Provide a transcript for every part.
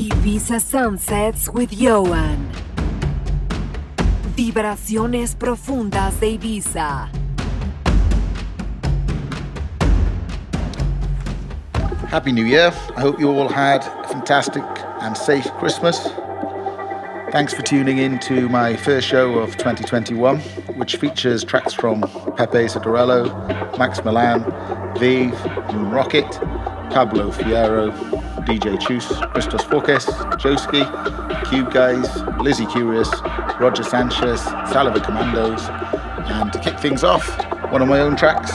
Ibiza Sunsets with Ioan. Vibraciones profundas de Ibiza. Happy New Year. I hope you all had a fantastic and safe Christmas. Thanks for tuning in to my first show of 2021, which features tracks from Peppe Citarella, Max Millan, Veive, Rocket, Pablo Fierro, DJ Chus, Christos Fourkis, Joski, Cube Guys, Lizzie Curious, Roger Sanchez, Saliva Commandos, and to kick things off, one of my own tracks.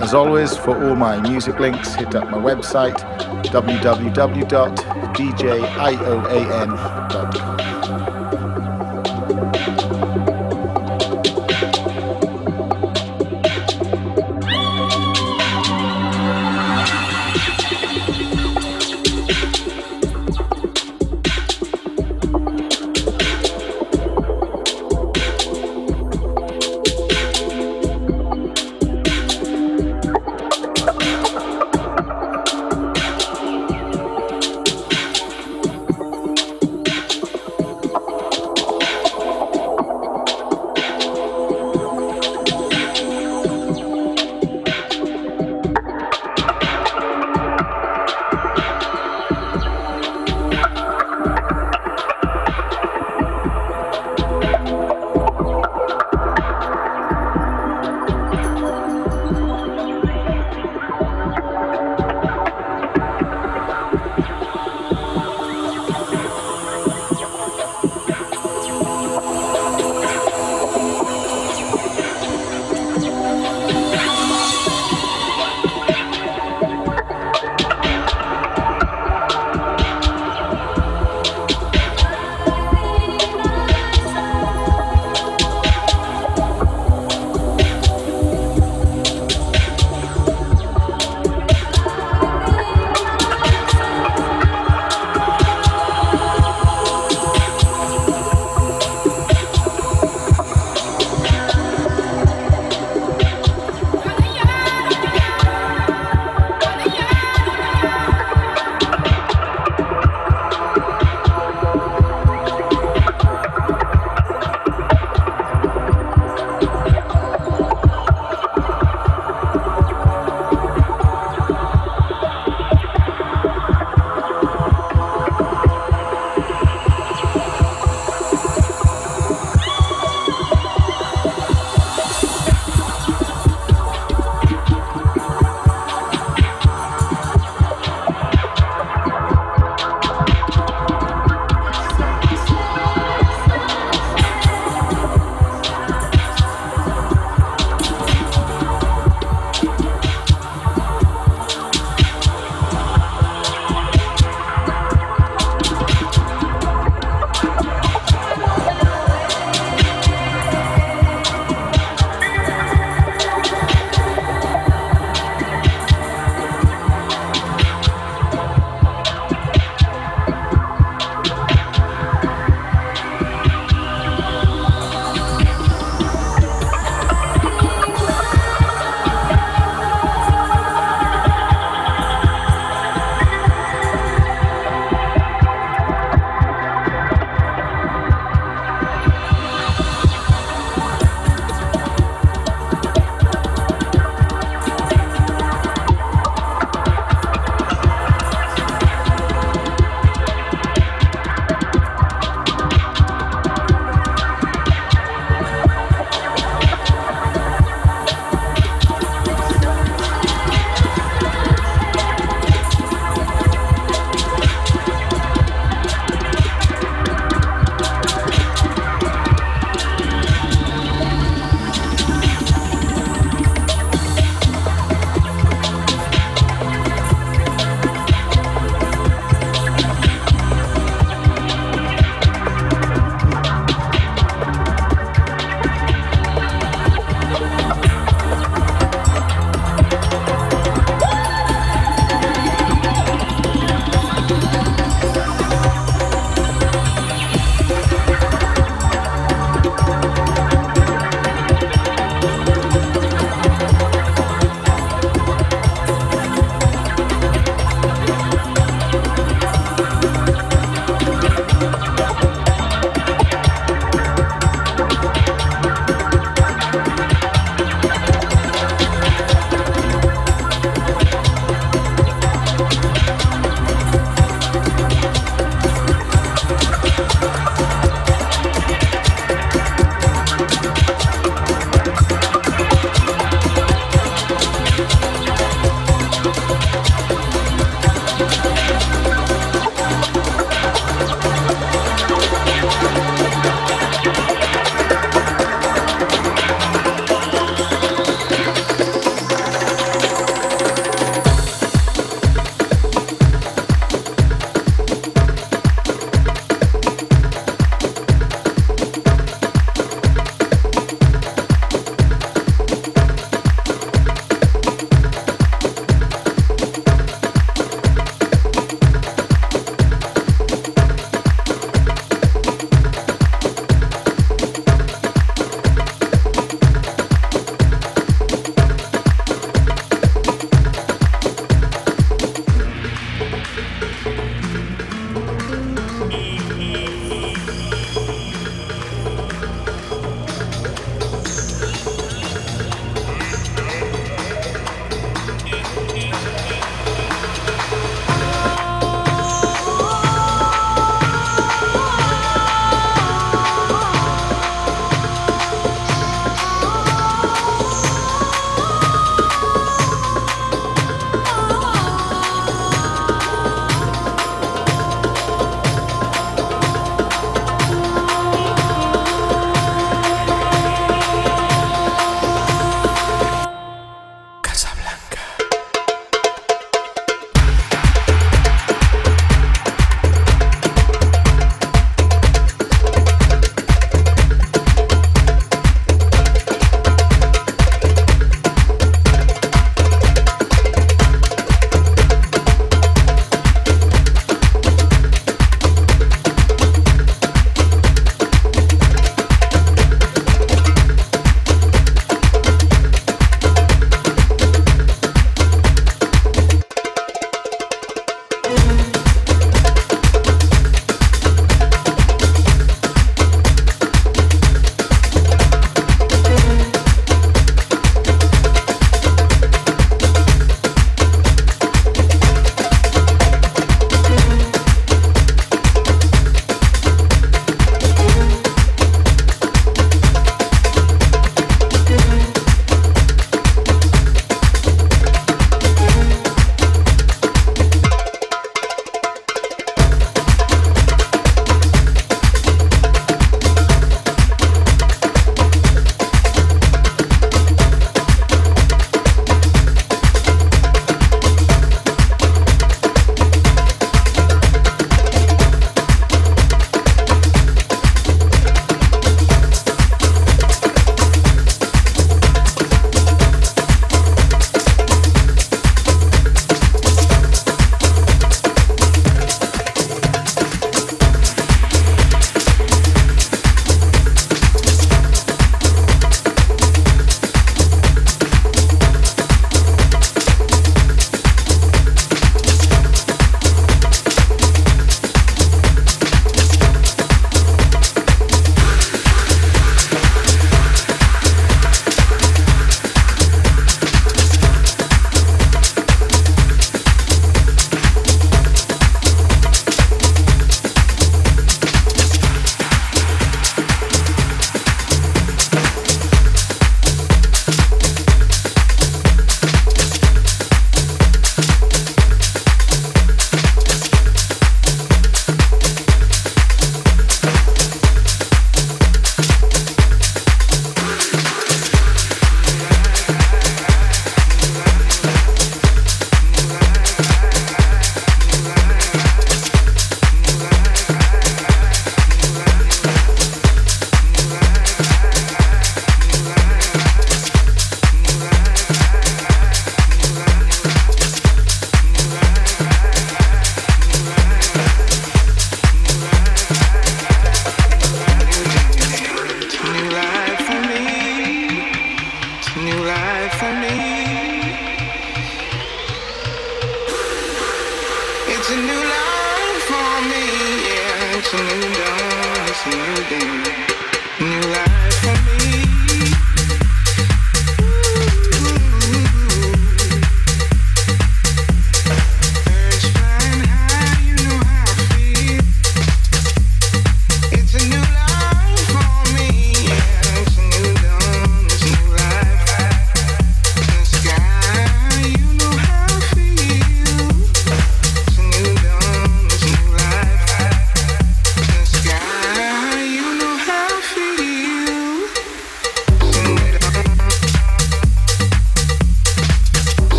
As always, for all my music links, hit up my website www.djioan.com.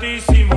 Santíssimo.